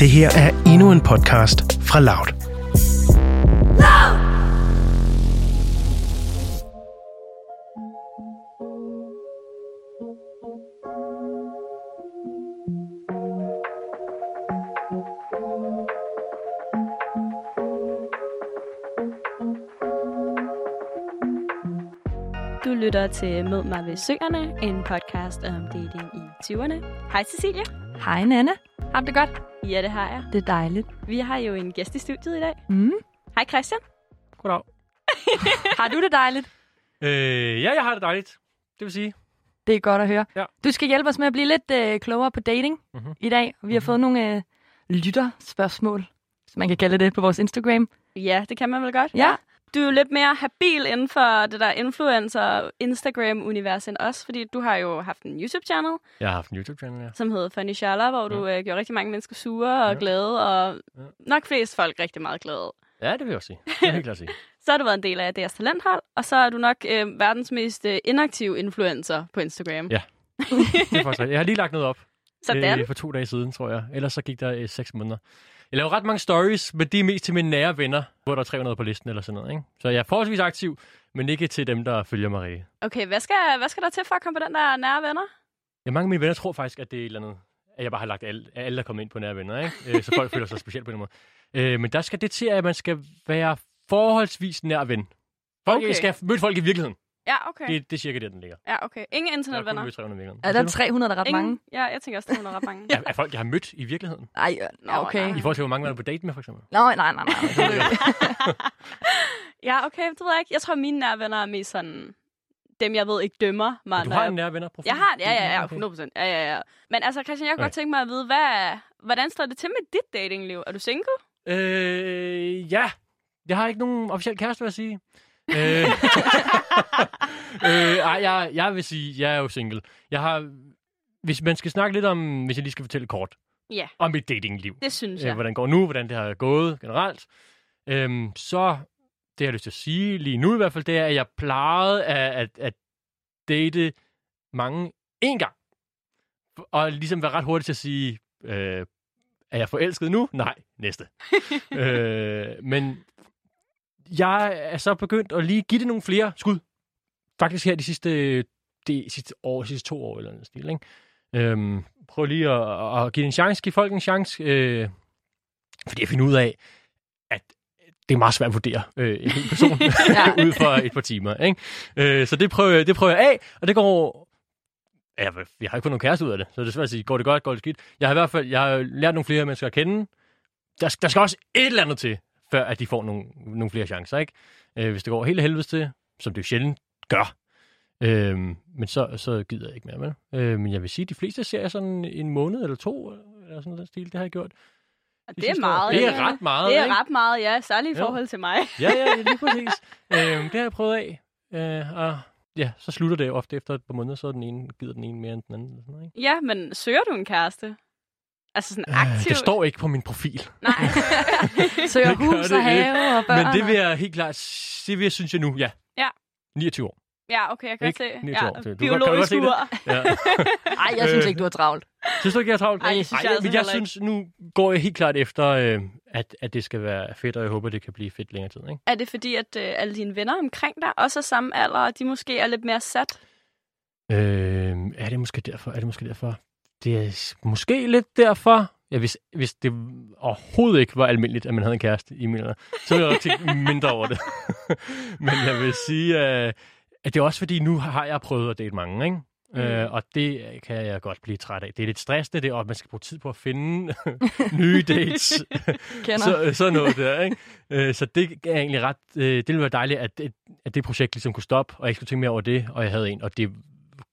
Det her er endnu en podcast fra Loud. Du lytter til Mød mig ved søerne, en podcast om dating i 20'erne. Hej Cecilie. Hej Nana. Har du det godt? Ja, det har jeg. Det er dejligt. Vi har jo en gæst i studiet i dag. Mm. Hej Christian. Goddag. Har du det dejligt? Øh, ja, jeg har det dejligt. Det vil sige. Det er godt at høre. Ja. Du skal hjælpe os med at blive lidt øh, klogere på dating Mhm. i dag. Vi har fået nogle øh, lytterspørgsmål, som man kan kalde det, på vores Instagram. Ja, det kan man vel godt. Ja. Du er jo lidt mere habil inden for det der influencer Instagram-univers end os, fordi du har jo haft en YouTube-channel, Jeg har haft en YouTube-channel, ja. som hedder Funny Shala, hvor du øh, gjorde rigtig mange mennesker sure og Ja. glade, og Ja. nok flest folk rigtig meget glade. Ja, det vil jeg også sige. Det vil jeg sige. Så har du været en del af deres talenthold, og så er du nok øh, verdens mest øh, inaktive influencer på Instagram. Ja. Det er faktisk. Jeg har lige lagt noget op. Sådan. Øh, for to dage siden, tror jeg. Ellers så gik der øh, seks måneder. Jeg laver ret mange stories, men det er mest til mine nære venner, hvor der er 300 på listen eller sådan noget. Ikke? Så jeg er forholdsvis aktiv, men ikke til dem, der følger mig rigtig. Okay, hvad skal, hvad skal der til for at komme på den der nære venner? Ja, mange af mine venner tror faktisk, at det er et eller andet, at jeg bare har lagt alle, alle er kommet ind på nære venner, ikke? Øh, så folk føler sig specielt på den måde. Øh, men der skal det til, at man skal være forholdsvis nær ven. Folk Okay. okay. skal møde folk i virkeligheden. Ja, okay. Det, det er cirka der, den ligger. Ja, okay. Ingen internetvenner? mødt 300 i virkeligheden. Er der siger 300 der er ret Ingen? mange? Ja, jeg tænker også, der er 100 ret mange. du? Er, er folk, jeg har mødt i virkeligheden? Nej, ja, okay. I forhold til, hvor mange man er på date med, for eksempel? Nå, nej, nej, nej. nej. Ja, okay, det ved jeg ikke. Jeg tror, mine nære venner er mest sådan dem, jeg ved ikke dømmer mig. Du har jeg- en nær venner profil? Jeg har, ja, ja, ja, Okay. 100 procent. Ja, ja, ja. Men altså, Christian, jeg kunne Okay. godt tænke mig at vide, hvad, hvordan står det til med dit datingliv? Er du single? Øh, ja. Jeg har ikke nogen officiel kæreste, vil jeg sige. Øh, øh, ej, jeg, jeg vil sige, jeg er jo single. Jeg har, hvis man skal snakke lidt om, hvis jeg lige skal fortælle kort, Ja. om mit datingliv. Det synes øh, jeg. hvordan det går nu, hvordan det har gået generelt. Øhm, så det, jeg har lyst til at sige lige nu i hvert fald, det er, at jeg plejede at, at, at date mange en gang. Og ligesom være ret hurtig til at sige, øh, er jeg forelsket nu? Nej, næste. øh, men jeg er så begyndt at lige give det nogle flere skud. Faktisk her de sidste, de sidste år, de sidste to år eller noget stil, ikke? Øhm, prøv lige at, at give det en chance, give folk en chance, øh, fordi jeg finder ud af, at det er meget svært at vurdere øh, en person Ja. ud for et par timer. Ikke? Øh, så det prøver, det prøver jeg af, og det går... Ja, jeg har ikke fået nogen kæreste ud af det, så det er svært at sige, går det godt, går det skidt. Jeg har i hvert fald jeg har lært nogle flere mennesker at kende. Der, skal- der skal også et eller andet til, før at de får nogle, nogle flere chancer. Ikke? Øh, hvis det går helt af helvede til, som det jo sjældent gør, Øhm, men så, så gider jeg ikke mere, vel? Øh, men jeg vil sige, at de fleste ser jeg sådan en måned eller to, eller sådan noget stil. Det har jeg gjort. Og de det er meget. Det ja. er ret meget, Det er ikke? ret meget, ja. Særligt i Jo. forhold til mig. Ja, ja, lige præcis. øhm, det har jeg prøvet af. Øh, og ja, så slutter det jo ofte efter et par måneder, så er den ene, gider den ene mere end den anden. Eller sådan noget, ikke? Ja, men søger du en kæreste? Altså sådan Øh, aktivt? det står ikke på min profil. Nej. Det gør hus og have og børn. Men det vil jeg helt klart, det vil jeg, synes jeg nu, ja. Ja. 29 år. ja, okay, jeg kan Ikke? se. 29 år. Ja, Du kan- kan biologisk det? ur. Ja. Ej, jeg synes ikke, du har travlt. Synes du ikke, jeg er travlt? Ej, det synes jeg altså men jeg synes, nu går jeg helt klart efter, øh, at, at det skal være fedt, og jeg håber, det kan blive fedt længere tid. Ikke? Er det fordi, at øh, alle dine venner omkring dig også er samme alder, og de måske er lidt mere sat? Øh, er det måske derfor? Er det måske derfor? Det er måske lidt derfor. Ja, hvis, hvis det overhovedet ikke var almindeligt, at man havde en kæreste i min alder, så ville jeg nok tænke mindre over det. Men jeg vil sige, øh, at det er også fordi, nu har jeg prøvet at date mange, ikke? Mm. Øh, og det kan jeg godt blive træt af. Det er lidt stressende, det og man skal bruge tid på at finde nye dates. Så, sådan noget der, ikke? Øh, så det er egentlig ret... Øh, det ville være dejligt, at, at, at det projekt ligesom kunne stoppe, og jeg ikke skulle tænke mere over det, og jeg havde en, og det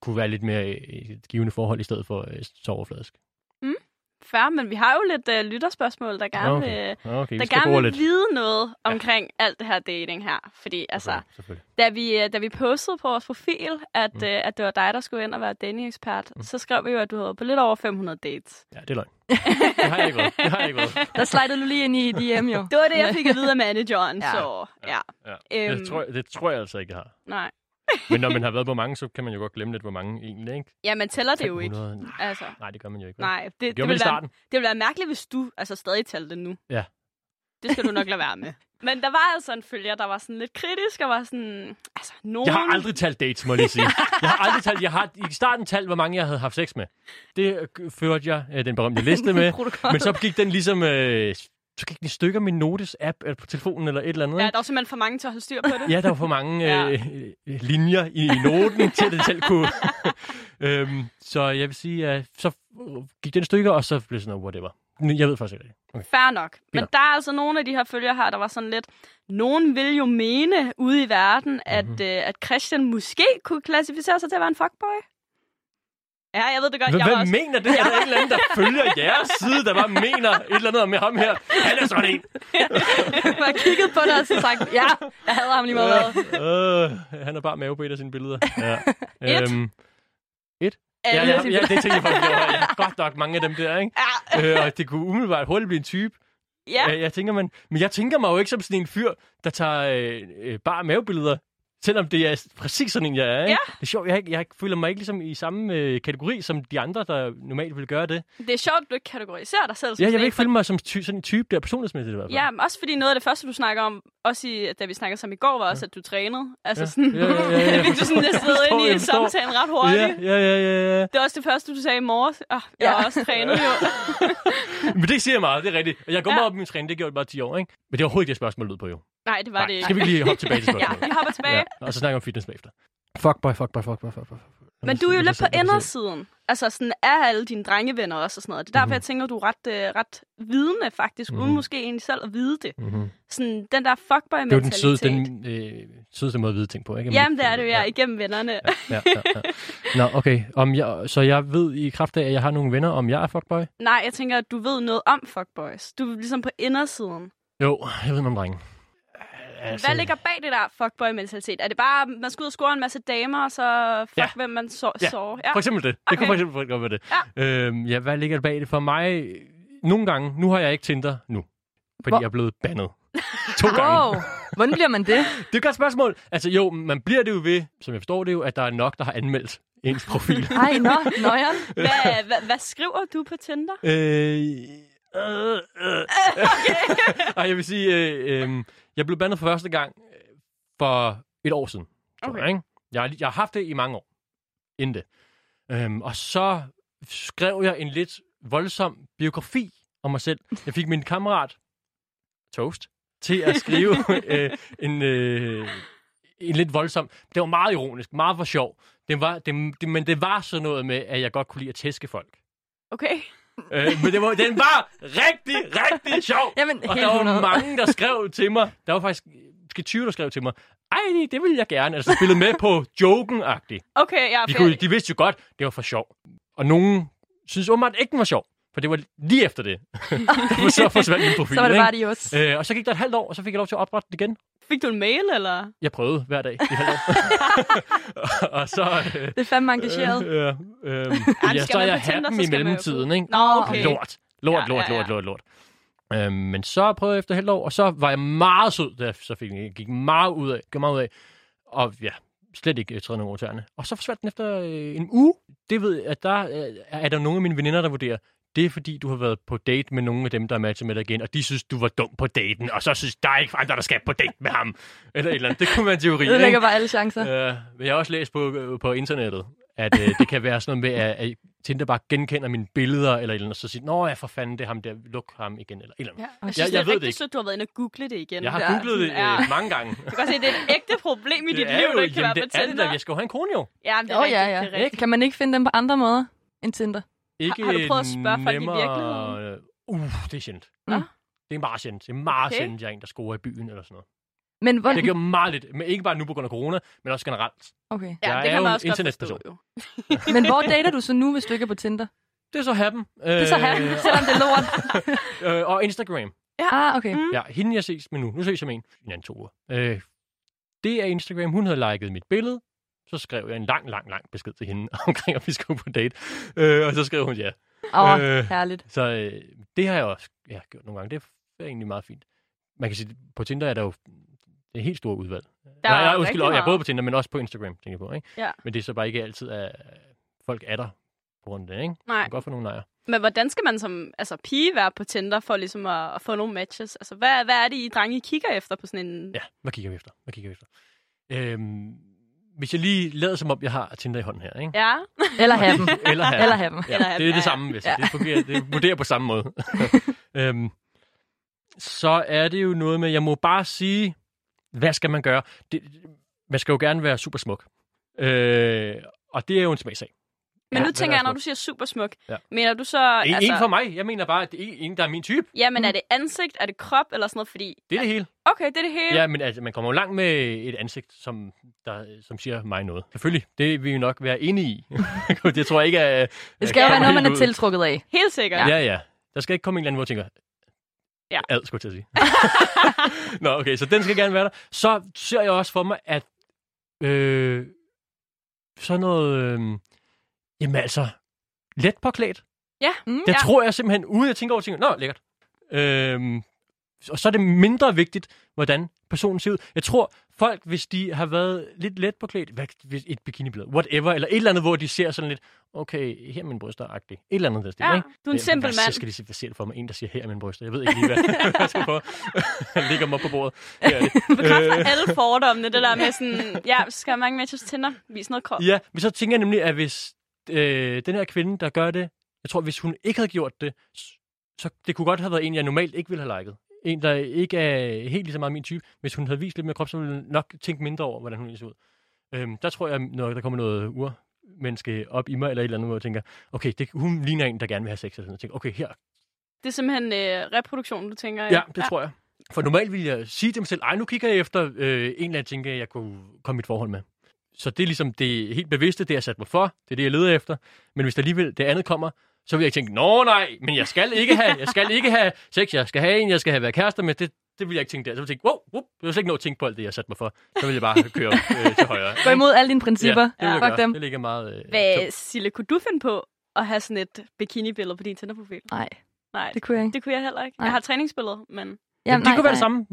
kunne være lidt mere øh, et givende forhold, i stedet for øh, så overfladisk. Færre, men vi har jo lidt øh, lytterspørgsmål, der gerne, Okay. Okay, vi der skal gerne vil lidt. vide noget omkring alt det her dating her. Fordi altså, da vi, øh, da vi postede på vores profil, at, Mm. mm. øh, at det var dig, der skulle ind og være dating-ekspert, mm. så skrev vi jo, at du havde på lidt over 500 dates. Ja, det er løgn. Det har jeg ikke været. Det har jeg ikke været. Der slidede du lige ind i DM, jo. Det var det, jeg fik at vide af manageren, Ja. så ja. Ja. Øhm. Det, tror jeg, det tror jeg altså ikke, jeg har. Nej. Men når man har været på mange, så kan man jo godt glemme lidt, hvor mange egentlig, ikke? Ja, man tæller det jo ikke. 500? Nej, Altså, nej, det gør man jo ikke. vel? nej, det, det, i vil være, det vil være mærkeligt, hvis du altså stadig talte det nu. Ja. Det skal du nok lade være med. Men der var altså en følger, der var sådan lidt kritisk, og var sådan, altså, nogen... Jeg har aldrig talt dates, må jeg lige sige. Jeg har aldrig talt, jeg har i starten talt, hvor mange jeg havde haft sex med. Det øh, førte jeg øh, den berømte liste med. Men så gik den ligesom, øh, så gik den i stykker min notes-app eller på telefonen eller et eller andet. Ja, der var simpelthen for mange til at holde styr på det. Ja, der var for mange Ja. øh, øh, linjer i, i noten, til at den selv kunne. øhm, så jeg vil sige, at så gik den i stykker, og så blev det sådan noget, whatever. Jeg ved faktisk ikke det. Okay. Fair nok. Men der er altså nogle af de her følger her, der var sådan lidt... Nogen vil jo mene ude i verden, at, Mhm. mm-hmm. øh, at Christian måske kunne klassificere sig til at være en fuckboy. Ja, jeg ved det godt. Hvad, jeg også... mener det? Er der en eller anden, der følger jeres side, der bare mener et eller andet om ham her? Han er sådan en. Jeg har kigget på det og så sagt, ja, jeg havde ham lige meget. Øh, han er bare mave på et af sine billeder. Ja. Et. Øhm, ja, Alle ja, de- ja, det tænkte jeg faktisk, ja, godt nok mange af dem der, ikke? Ja, Øh, og det kunne umiddelbart hurtigt blive en type. ja. Ja. Jeg tænker, man, men jeg tænker mig jo ikke som sådan en fyr, der tager øh, øh, bare mavebilleder, selvom det er præcis sådan en, jeg er. Ikke? Ja. Det er sjovt, jeg, jeg føler mig ikke ligesom i samme øh, kategori som de andre, der normalt vil gøre det. Det er sjovt, at du ikke kategoriserer dig selv. som Ja, jeg vil en, ikke føle mig som ty- sådan en type der, personlighedsmæssigt i hvert fald. Ja, men også fordi noget af det første, du snakker om, også i, da vi snakkede sammen i går, var også, at du trænede. Altså Ja. sådan, Ja, ja, ja, ja, fik du sådan næstet ind i jeg samtalen ret hurtigt. ja, ja, ja, ja, ja. Det var også det første, du sagde i morges. Oh, jeg har Ja. også trænet jo. Men det siger jeg meget, det er rigtigt. Jeg går Ja. meget op i min træning, det har jeg bare 10 år, ikke? Men det er overhovedet ikke det spørgsmål lød på, jo. Nej, det var det ikke. Skal vi lige hoppe tilbage til Ja, spørgsmålet? vi hopper tilbage. Ja, og så snakker vi om fitness bagefter. Fuckboy, fuckboy, fuckboy, fuckboy. Men du er jo lidt på indersiden. Altså sådan er alle dine drengevenner også og sådan noget. Det er derfor, Mhm. jeg tænker, du er ret, øh, ret vidende faktisk, uden Mhm. måske egentlig selv at vide det. Mm-hmm. Sådan den der Det er jo den, fuckboy-mentalitet. søde, den øh, sødeste måde at vide ting på, ikke? Jamen, det er det jo, ja, igennem vennerne. ja, ja, ja, ja. Nå, okay. Om jeg, så jeg ved i kraft af, at jeg har nogle venner, om jeg er fuckboy? Nej, jeg tænker, at du ved noget om fuckboys. Du er ligesom på indersiden. Jo, jeg ved noget om drenge. Altså, Hvad ligger bag det der fuckboy-mentalitet? Er det bare, at man skal ud og score en masse damer, og så fuck, Ja. hvem man så, Ja. så? Ja. For eksempel det. Det Okay. kunne for eksempel godt være det. Ja. Øhm, ja, hvad ligger der bag det? For mig, nogle gange, nu har jeg ikke Tinder nu, fordi Hvor- jeg er blevet bandet. To gange. Wow, hvordan bliver man det? Det er et godt spørgsmål. Altså jo, man bliver det jo ved, som jeg forstår det jo, at der er nok, der har anmeldt ens profil. Ej, nå, nøjeren. Hvad, hvad, hvad skriver du på Tinder? Øh, øh, øh. Ej, jeg vil sige, øh, øh, jeg blev bandet for første gang øh, for et år siden. tror Okay. Jeg, ikke? Jeg, har, jeg har haft det i mange år. Inden det. Øhm, og så skrev jeg en lidt voldsom biografi om mig selv. Jeg fik min kammerat, Toast, til at skrive øh, en, øh, en lidt voldsom... Det var meget ironisk, meget for sjov. Det var, det, det, men det var sådan noget med, at jeg godt kunne lide at tæske folk. Okay. Øh, men det var, den var rigtig, rigtig sjov. Jamen, Og der var 100. mange, der skrev til mig. Der var faktisk måske 20, der skrev til mig. Ej, det vil jeg gerne. Altså spillet med på joken-agtigt. Okay, er De, kunne, de vidste jo godt, det var for sjov. Og nogen synes åbenbart ikke, den var sjov. For det var lige efter det. så forsvandt min profil. Så var det bare de. Øh, og så gik der et halvt år, og så fik jeg lov til at oprette det igen. Fik du en mail, eller? Jeg prøvede hver dag og så... Øh, Det er fandme engageret. øh, øh, øh, ja, skal så jeg så i mellemtiden, ikke? Nå, okay. Lort. Lort, lort, ja, ja. lort, lort, lort. Øhm, men så prøvede jeg efter halvt år, og så var jeg meget sød, da jeg så fik jeg gik meget ud af, gik meget ud af, og ja, slet ikke øh, træde nogen over tæerne. Og så forsvandt den efter øh, en uge. Det ved jeg, at der øh, er der nogle af mine veninder, der vurderer, det er fordi, du har været på date med nogle af dem, der er matchet med dig igen, og de synes, du var dum på daten, og så synes der er ikke andre, der skal på date med ham. Eller et eller andet. Det kunne være en teori, Det lægger bare alle chancer. Øh, jeg har også læst på, øh, på internettet, at øh, det kan være sådan noget med, at, at Tinder bare genkender mine billeder, eller et eller andet, og så siger, nå ja, for fanden, det er ham der, luk ham igen, eller et eller andet. Ja. Jeg synes, Jeg- det jeg er ved det rigtig ikke. sødt, du har været inde og google det igen. Jeg har Ja, googlet det sådan, øh, ja. mange gange. Du kan godt se, det er et ægte problem i dit det er liv, jo, du ikke kan jamen, være på det er det Tinder. Jeg skal jo have en kone jo. Ja, det er Åh, rigtigt, ja, ja. det er rigtigt. Kan man ikke finde dem på andre måder end Tinder? Ikke har du prøvet at spørge folk i virkeligheden? Uh, det er sjældent. Nå. Det er meget sjældent. Det er meget Okay. sjældent, jeg er en, der scorer i byen eller sådan noget. Men hvor... Det gør meget lidt, men ikke bare nu på grund af corona, men også generelt. Okay. Ja, Jeg det er kan jo man en også godt internetperson. forstå, jo. Men hvor dater du så nu, hvis du ikke er på Tinder? Det er så happen. Det er så her, selvom det er lort. øh, og Instagram. Ah, okay. Mm. Ja, hende jeg ses med nu. Nu ses jeg med en. En anden to uger. Øh, det er Instagram. Hun havde liket mit billede. Så skrev jeg en lang, lang, lang besked til hende omkring, at vi skulle på date. Øh, og så skrev hun ja. Åh, oh, Øh. herligt. Så øh, det har jeg også ja, gjort nogle gange. Det er egentlig meget fint. Man kan sige, på Tinder er der jo er helt stort udvalg Der Nej, er rigtig undskyld, jeg er både på Tinder, men også på Instagram, tænker jeg på, ikke? Ja. Men det er så bare ikke altid, at folk er der på grund af det, ikke? Man Nej, kan godt få nogle nejer. men hvordan skal man som altså, pige være på Tinder for ligesom at, at få nogle matches? Altså, hvad, hvad er det, I drenge kigger efter på sådan en... Ja, hvad kigger vi efter? Hvad kigger vi efter? Øhm, hvis jeg lige lader som om, jeg har Tinder i hånden her, ikke? Ja. Eller have dem. Eller her. Eller have dem. Ja, Eller have det er det samme, hvis ja. det fungerer. Det vurderer på samme måde. øhm, så er det jo noget med, jeg må bare sige, hvad skal man gøre? Det, man skal jo gerne være super smuk. Øh, og det er jo en smagsag. Men Ja, nu tænker er jeg, når du siger super smuk, Ja. mener du så... En, altså, en for mig. Jeg mener bare, at det er en, der er min type. Ja, men er det ansigt, er det krop eller sådan noget? Fordi... Det er det hele. Okay, det er det hele. Ja, men altså, man kommer jo langt med et ansigt, som, der, som siger mig noget. Selvfølgelig, det vil vi nok være enige i. det tror jeg ikke er... Det skal jo være noget, man er tiltrukket af. Helt sikkert. Ja, ja. Der skal ikke komme en eller anden, hvor jeg tænker, Ja. ad, skulle jeg til at sige. Nå, okay, så den skal gerne være der. Så ser jeg også for mig, at øh, sådan noget, øh, jamen altså, let påklædt. Ja. Mm. Det Ja. tror jeg simpelthen, uden at tænke over, tænker, nå, lækkert. Øh, og så er det mindre vigtigt, hvordan personen ser ud. Jeg tror, folk, hvis de har været lidt let påklædt, hvad, et bikinibillede, whatever, eller et eller andet, hvor de ser sådan lidt, okay, her er min bryster-agtig. Et eller andet der stil, Ja, ikke? du er en Det- simpel mand. Så skal de se, hvad ser det for mig? En, der siger, her er min bryster. Jeg ved ikke lige, hvad jeg skal lægger dem op på bordet. Her er det. Bekræfter Øh, alle fordommene, det der med sådan, ja, skal have mange matches Tinder, vis noget krop. Ja, men så tænker jeg nemlig, at hvis øh, den her kvinde, der gør det, jeg tror, hvis hun ikke havde gjort det, så det kunne godt have været en, jeg normalt ikke ville have liket. En, der ikke er helt lige så meget min type. Hvis hun havde vist lidt mere krop, så ville jeg nok tænke mindre over, hvordan hun så ud. Øhm, der tror jeg, når der kommer noget urmenneske op i mig, eller et eller andet, hvor jeg tænker, okay, det, hun ligner en, der gerne vil have sex. Og sådan. Jeg tænker, okay, her. Det er simpelthen øh, reproduktion, du tænker. Ja, det tror jeg. For normalt vil jeg sige til mig selv, ej, nu kigger jeg efter øh, en eller anden ting, jeg kunne komme i et forhold med. Så det er ligesom det helt bevidste, det jeg sat mig for. Det er det, jeg leder efter. Men hvis der alligevel det andet kommer, så vil jeg ikke tænke, nå nej, men jeg skal ikke have, jeg skal ikke have sex, jeg skal have en, jeg skal have været kærester med. Det, det vil jeg ikke tænke der. Så vil jeg tænke, wow, wow, jeg vil slet ikke nå at tænke på alt det, jeg satte mig for. Så vil jeg bare køre øh, til højre. Gå imod alle dine principper. Ja, det vil jeg Fuck gøre. dem. Det ligger meget øh, Hvad, tungt. Sille, kunne du finde på at have sådan et bikini-billede på din Tinder-profil? Nej, Nej, det kunne jeg ikke. det kunne jeg heller ikke. Nej. Jeg har et træningsbillede, men Jamen, Jamen, det kunne være det samme.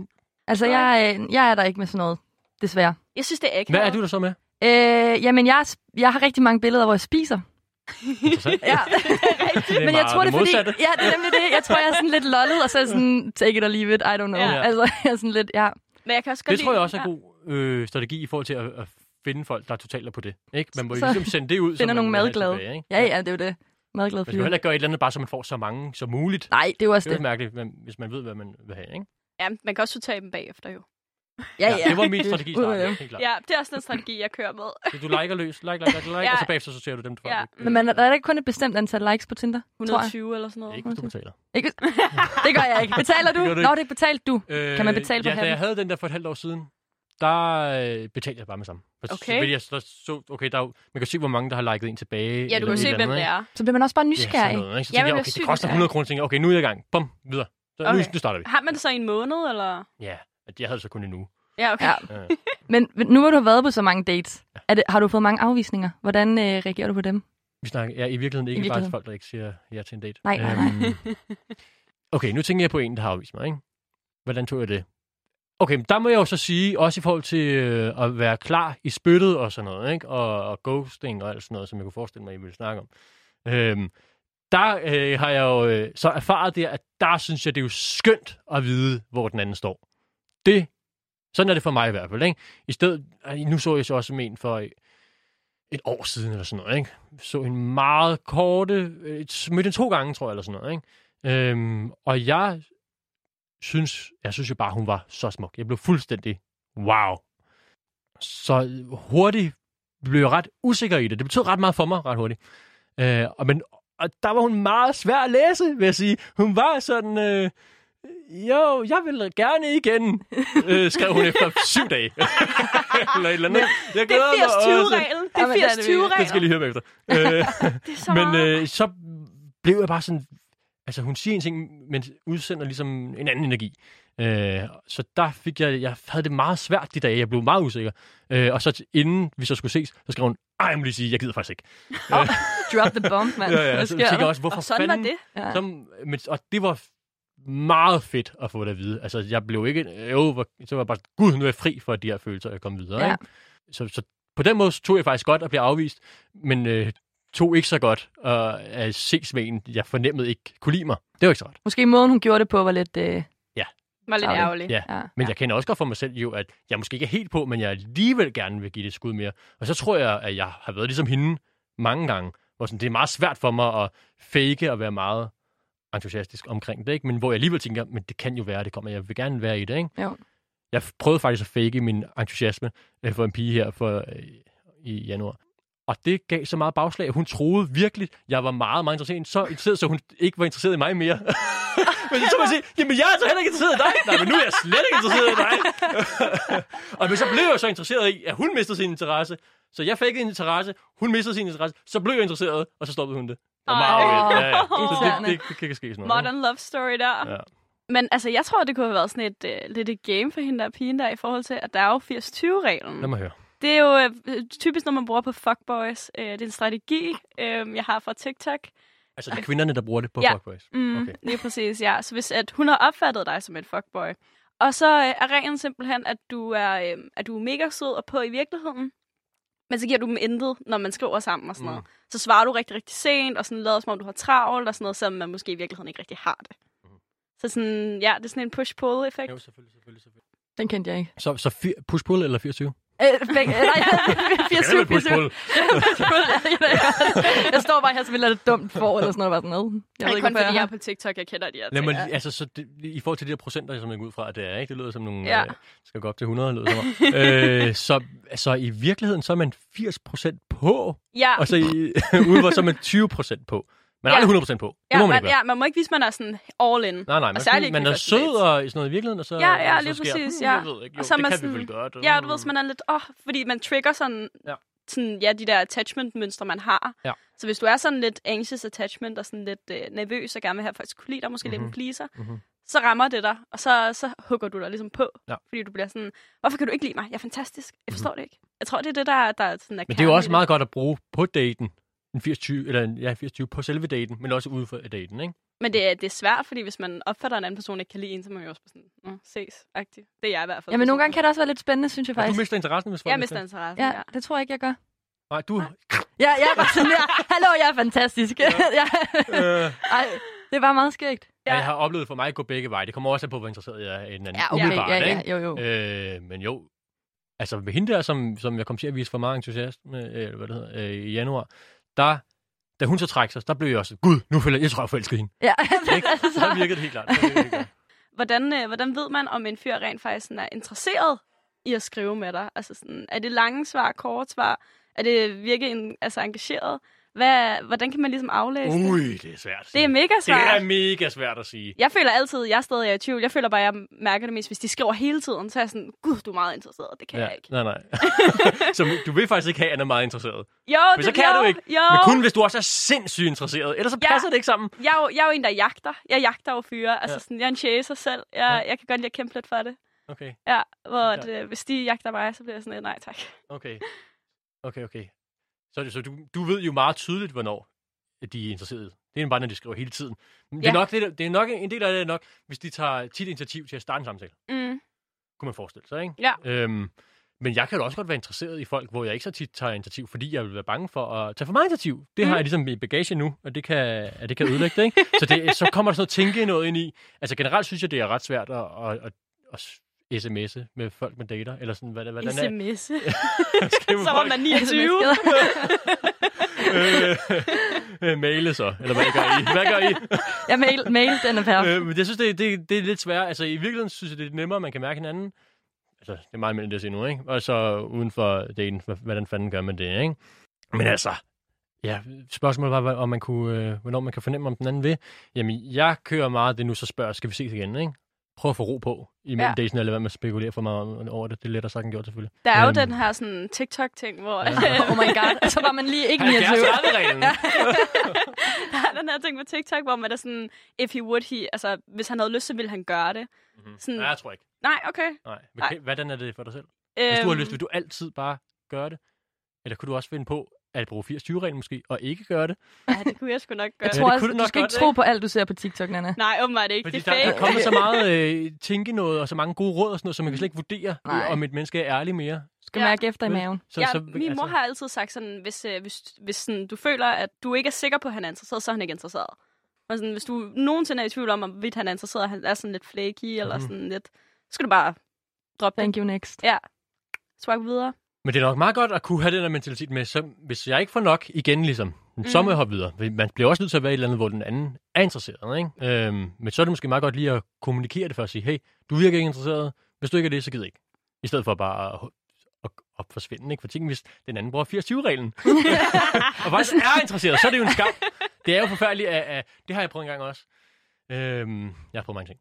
Altså, jeg, øh, jeg er der ikke med sådan noget, desværre. jeg synes, det er ikke Hvad er du der så med? Øh, jamen, jeg, jeg har rigtig mange billeder, hvor jeg spiser. Ja. Det Men jeg tror, det er fordi... Ja, det er nemlig det. Jeg tror, jeg er sådan lidt lollet, og så er sådan, take it or leave it, I don't know. Ja. Altså, jeg er sådan lidt, ja. Men jeg kan også godt Det tror lide- jeg også er ja. god øh, strategi i forhold til at, at finde folk, der er totalt er på det. Ikke? Man må jo Så ligesom sende det ud, finder nogle madglade. tilbage, ikke? Ja, ja, det er jo det. Madglad Man skal jo fyre. heller ikke gøre et eller andet, bare så man får så mange som muligt. Nej, det er jo også Det er det. mærkeligt, men- hvis man ved, hvad man vil have. Ikke? Ja, man kan også sortere dem bagefter jo. Ja, ja. Det var min strategi helt klart. Ja, det er også den strategi, jeg kører med. Så du liker løs, like, like, like, like, Ja. og så bagefter sorterer du dem, du. Ja. ikke. Men man, der er ikke kun et bestemt antal likes på Tinder, tror jeg. 120 eller sådan noget. Ikke, hvis du betaler. Ikke? Det gør jeg ikke. Betaler du? Det Nå, det betalt du. Kan man betale for Øh, at Ja, da jeg havde den der for et halvt år siden, der øh, betalte jeg bare med sammen. Og så- Okay. Så, jeg, så, så, okay, der, er man kan se, hvor mange, der har liket en tilbage. Ja, du kan se, hvem andet, det ikke? er. Så bliver man også bare Ja, nysgerrig. sådan noget, ikke? Så Ja, tænker jeg, okay, det koster nysgerrig. 100 kroner. Så tænker jeg, okay, nu er jeg i gang. Bum, videre. Så nu, Okay. nu starter vi. Har man det så i en måned, eller? Ja, at jeg havde så kun en uge. Ja, okay. Ja. Ja. Men nu hvor du har været på så mange dates, er det, har du fået mange afvisninger? Hvordan øh, reagerer du på dem? Vi snakker ja, i virkeligheden ikke I virkeligheden. faktisk folk, der ikke siger ja til en date. Nej, nej, nej. Øhm, okay, nu tænker jeg på en, der har afvist mig. Ikke? Hvordan tog jeg det? Okay, men der må jeg jo så sige, også i forhold til øh, at være klar i spyttet og sådan noget, ikke? Og, og ghosting og alt sådan noget, som jeg kunne forestille mig, I ville snakke om. Øhm, der øh, har jeg jo øh, så erfaret det, at der synes jeg, det er jo skønt at vide, hvor den anden står. Det, sådan er det for mig i hvert fald. Ikke? I stedet, nu så jeg så også en for øh, et år siden eller sådan noget. Ikke? Så en meget korte, øh, mødte hende to gange, tror jeg, eller sådan noget. Ikke? Øhm, og jeg synes, jeg synes jo bare, hun var så smuk. Jeg blev fuldstændig wow. Så hurtigt blev jeg ret usikker i det. Det betød ret meget for mig, ret hurtigt. Øh, og, men, og der var hun meget svær at læse, vil jeg sige. Hun var sådan, øh, jo, jeg vil gerne igen, øh, skrev hun efter syv dage. eller et eller andet. Jeg Det er glæder mig også. 80-20-reglen. Det er er det virkelig. 80-20-reglen. Det skal jeg lige høre bagefter. øh, Det er så men øh, så blev jeg bare sådan... Altså, hun siger en ting, men udsender ligesom en anden energi. Øh, så der fik jeg... Jeg havde det meget svært de dage. Jeg blev meget usikker. Øh, og så inden vi så skulle ses, så skrev hun, ej, jeg må lige sige, jeg gider faktisk ikke. Drop the bomb, mand. Ja, ja, så sker tænker jeg også, hvorfor Og sådan var fanden... det. Ja. Som, men, og det var meget fedt at få det at vide. Altså, jeg blev ikke... Jo, så var jeg bare, gud, nu er jeg fri for de her følelser, jeg kom videre. Ja. Ikke? Så, så på den måde tog jeg faktisk godt at blive afvist, men øh, tog ikke så godt at, at ses med en, jeg fornemmede ikke kunne lide mig. Det var ikke så godt. Måske måden, hun gjorde det på, var lidt... Øh, Var lidt Savlig. ærgerligt. Ja. ja. Men jeg kender også godt for mig selv jo, at jeg måske ikke er helt på, men jeg alligevel gerne vil give det et skud mere. Og så tror jeg, at jeg har været ligesom hende mange gange, hvor sådan, det er meget svært for mig at fake og være meget entusiastisk omkring det, ikke? men hvor jeg alligevel tænker, men det kan jo være, det kommer, jeg vil gerne være i det. Ikke? Jo. Jeg prøvede faktisk at fake min entusiasme øh, for en pige her for, øh, i januar. Og det gav så meget bagslag, at hun troede virkelig, jeg var meget, meget interesseret. Så interesseret, så hun ikke var interesseret i mig mere. men så må jeg sige, jamen jeg er altså heller ikke interesseret i dig. Nej, men nu er jeg slet ikke interesseret i dig. og men så blev jeg så interesseret i, at hun mistede sin interesse. Så jeg fik en interesse, hun mistede sin interesse, så blev jeg interesseret, og så stoppede hun det. Det var meget ærgerligt. ja, ja. Så det, det, det, kan ske sådan noget. Modern love story der. Ja. Men altså, jeg tror, det kunne have været sådan et, øh, lidt et game for hende der pigen der, i forhold til, at der er jo 80-20-reglen. Lad mig høre. Det er jo øh, typisk noget, man bruger på fuckboys. Øh, det er en strategi, øh, jeg har fra TikTok. Altså, det er kvinderne, der bruger det på Ja. fuckboys. Mm, Okay. Lige præcis, ja. Så hvis at hun har opfattet dig som en fuckboy, og så øh, er reglen simpelthen, at du er, øh, at du er mega sød og på i virkeligheden, men så giver du dem intet, når man skriver sammen og sådan noget. Så svarer du rigtig, rigtig sent, og sådan lader som om, du har travlt og sådan noget, selvom man måske i virkeligheden ikke rigtig har det. Så sådan, ja, det er sådan en push-pull-effekt. Jo, selvfølgelig, selvfølgelig, selvfølgelig. Den kendte jeg ikke. Så, så push-pull eller 24? Øh, begge, nej, 84, 84. push-pull. Jeg står bare her som et eller andet dumt for, eller sådan noget, bare sådan noget. Jeg ved er ikke, kun fordi, jeg er på TikTok, jeg kender de her ting. lige- altså, så det, i forhold til de der procenter, som jeg går ud fra, at det er, ikke? Det lyder som nogle... Ja. Øh, skal gå op til 100, lyder som om. øh, så, så i virkeligheden, så er man 80% på, Ja, og så i, ude, hvor så er man 20% på. Man er Ja. aldrig 100% på. Det ja, må man man, ikke være. ja, man må ikke vise, man er sådan all in. Nej, nej, man, Og særligt man er sød og sådan noget i virkeligheden, og så, Ja, ja, så lige sker, præcis, hmm, ja. Jeg ved ikke, jo, Og så det man kan sådan- vi vel godt. Ja, du ved, så man er lidt, åh, fordi man trigger sådan, Ja. sådan, ja, de der attachment-mønstre, man har. Ja. Så hvis du er sådan lidt anxious attachment, og sådan lidt øh, nervøs, og gerne vil have folk kunne lide dig, måske mm-hmm. lidt Mhm. en pleaser, Mhm. så rammer det dig, og så, så hugger du dig ligesom på. Ja. Fordi du bliver sådan, hvorfor kan du ikke lide mig? Jeg er fantastisk. Jeg forstår det ikke. Jeg tror, det er det, der, der er sådan er Mhm. Men det er jo også meget godt at bruge på daten. En 80-20, eller en, ja, 80-20 på selve daten, men også ude for daten, ikke? Men det er, det er svært, fordi hvis man opfatter, at en anden person ikke kan lide en, så må man jo også sådan, Nå, ses, agtigt. Det er jeg i hvert fald. Ja, men nogle gange kan det også være lidt spændende, synes jeg Og du faktisk. mister interessen, hvis folk Jeg er mister interessen, Ja, ja. det tror jeg ikke, jeg gør. Nej, du... Ja, jeg er bare sådan der. Hallo, jeg er fantastisk. Ja. Øh, Ej, det var meget skægt. ja. Jeg har oplevet for mig at gå begge veje. Det kommer også an på, hvor interesseret jeg er i den anden. Ja, okay. Ja, ja, jo, jo. Øh, men jo, altså med hende der, som, som jeg kom til at vise for meget entusiasme, øh, eller hvad det hedder, øh, i januar, der, da hun så trak sig, der blev jeg også, gud, nu føler jeg, jeg tror, jeg forelsker hende. Ja, Ikke? Så virkede det helt klart. Det helt klart. Hvordan, øh, hvordan ved man, om en fyr rent faktisk sådan er interesseret i at skrive med dig? Altså sådan, er det lange svar, kort svar? Er det virkelig en, altså engageret? Hvad, hvordan kan man ligesom aflæse det? Ui, det er svært. Det er mega Det svært. er mega svært at sige. Jeg føler altid, jeg stadig er i tvivl. Jeg føler bare, at jeg mærker det mest, hvis de skriver hele tiden. Så er jeg sådan, gud, du er meget interesseret. Det kan jeg ikke. Nej, nej. så du vil faktisk ikke have, at han er meget interesseret. Jo, Men så det, kan jo, du ikke. Jo. Men kun hvis du også er sindssygt interesseret. Ellers så Ja. passer det ikke sammen. Jeg er, jo, jeg er jo en, der jagter. Jeg jagter jo fyre. Altså Ja. sådan, jeg er en chaser selv. Jeg, jeg kan godt lide at kæmpe lidt for det. Okay, Ja, hvor Ja. ja. At, øh, hvis de jagter mig, så bliver jeg sådan nej tak. okay. Okay, okay. Så, så du, du ved jo meget tydeligt, hvornår de er interesserede. Det er bare, når de skriver hele tiden. Men det, er Ja. nok, det, det er nok en del af det er nok, hvis de tager tit initiativ til at starte en samtale. Mm. Kunne man forestille sig, ikke? Ja. Øhm, men jeg kan jo også godt være interesseret i folk, hvor jeg ikke så tit tager initiativ, fordi jeg vil være bange for at tage for meget initiativ. Det mm. har jeg ligesom i bagage nu, og det kan, at det kan ødelægge det, ikke? Så, det, så kommer der sådan noget tænke noget ind i. Altså generelt synes jeg, det er ret svært at, at, at, at sms'e med folk med dater, eller sådan, hvad, hvordan er. SMS. Skrive så var man 29. øh, øh, maile så, eller hvad gør I? Hvad gør I? Ja, mail, mail den er perfekt. øh, men jeg synes, det, det, det er lidt svært. Altså, i virkeligheden synes jeg, det er nemmere, man kan mærke hinanden. Altså, det er meget mellem det at sige nu, ikke? Og så uden for daten, hvad- hvordan fanden gør man det, ikke? Men altså, ja, spørgsmålet var, hvad- om man kunne, øh, hvornår man kan fornemme, om den anden vil. Jamen, jeg kører meget det nu, så spørger, skal vi ses igen, ikke? Prøv at få ro på imellem ja. Ja. daten, eller hvad man spekulerer for meget over det. Det er lettere sagt end gjort, selvfølgelig. Der er jo Øhm. den her sådan TikTok-ting, hvor Ja. Oh my god. Så var man lige ikke 29. 70-30-reglen. der er den her ting på TikTok, hvor man er sådan, if he would, he, altså hvis han havde lyst, så ville han gøre det. Mhm. Sådan- Nej, jeg tror ikke. Nej, okay. Nej. Men, Nej. Hvordan er det for dig selv? Hvis du har Øhm, lyst, vil du altid bare gøre det? Eller kunne du også finde på at bruge 80-20-reglen måske, og ikke gøre det. Ja, det kunne jeg sgu nok gøre. Jeg Ja, tror det også, kunne det du nok skal ikke godt, tro på alt, du ser på TikTok, Nana. Nej, åbenbart ikke. Fordi det der er fake. kommet så meget øh, tænke noget, og så mange gode råd og sådan noget, så man kan slet ikke vurdere, Nej. øh, om et menneske er ærlig mere. skal Ja. mærke efter i maven. Så, ja, så, min mor har altid sagt sådan, hvis, øh, hvis, hvis sådan, du føler, at du ikke er sikker på, at han er interesseret, så er han ikke interesseret. Og sådan, hvis du nogensinde er i tvivl om, hvorvidt han er interesseret, og han er sådan lidt flaky, eller Mhm. sådan lidt, så skal du bare droppe det. Thank you next. Ja. Swipe videre. Men det er nok meget godt at kunne have den her mentalitet med, så hvis jeg ikke får nok igen, ligesom, så må jeg hoppe videre. Man bliver også nødt til at være i et eller andet, hvor den anden er interesseret. Ikke? Øhm, men så er det måske meget godt lige at kommunikere det for at sige, hey, du virker ikke interesseret. Hvis du ikke er det, så gider jeg ikke. I stedet for bare at, at, at forsvinde. Ikke? For tænk, hvis den anden bruger 80-20-reglen. og faktisk er interesseret, så er det jo en skam. Det er jo forfærdeligt. At, at, det har jeg prøvet en gang også. Øhm, jeg har prøvet mange ting.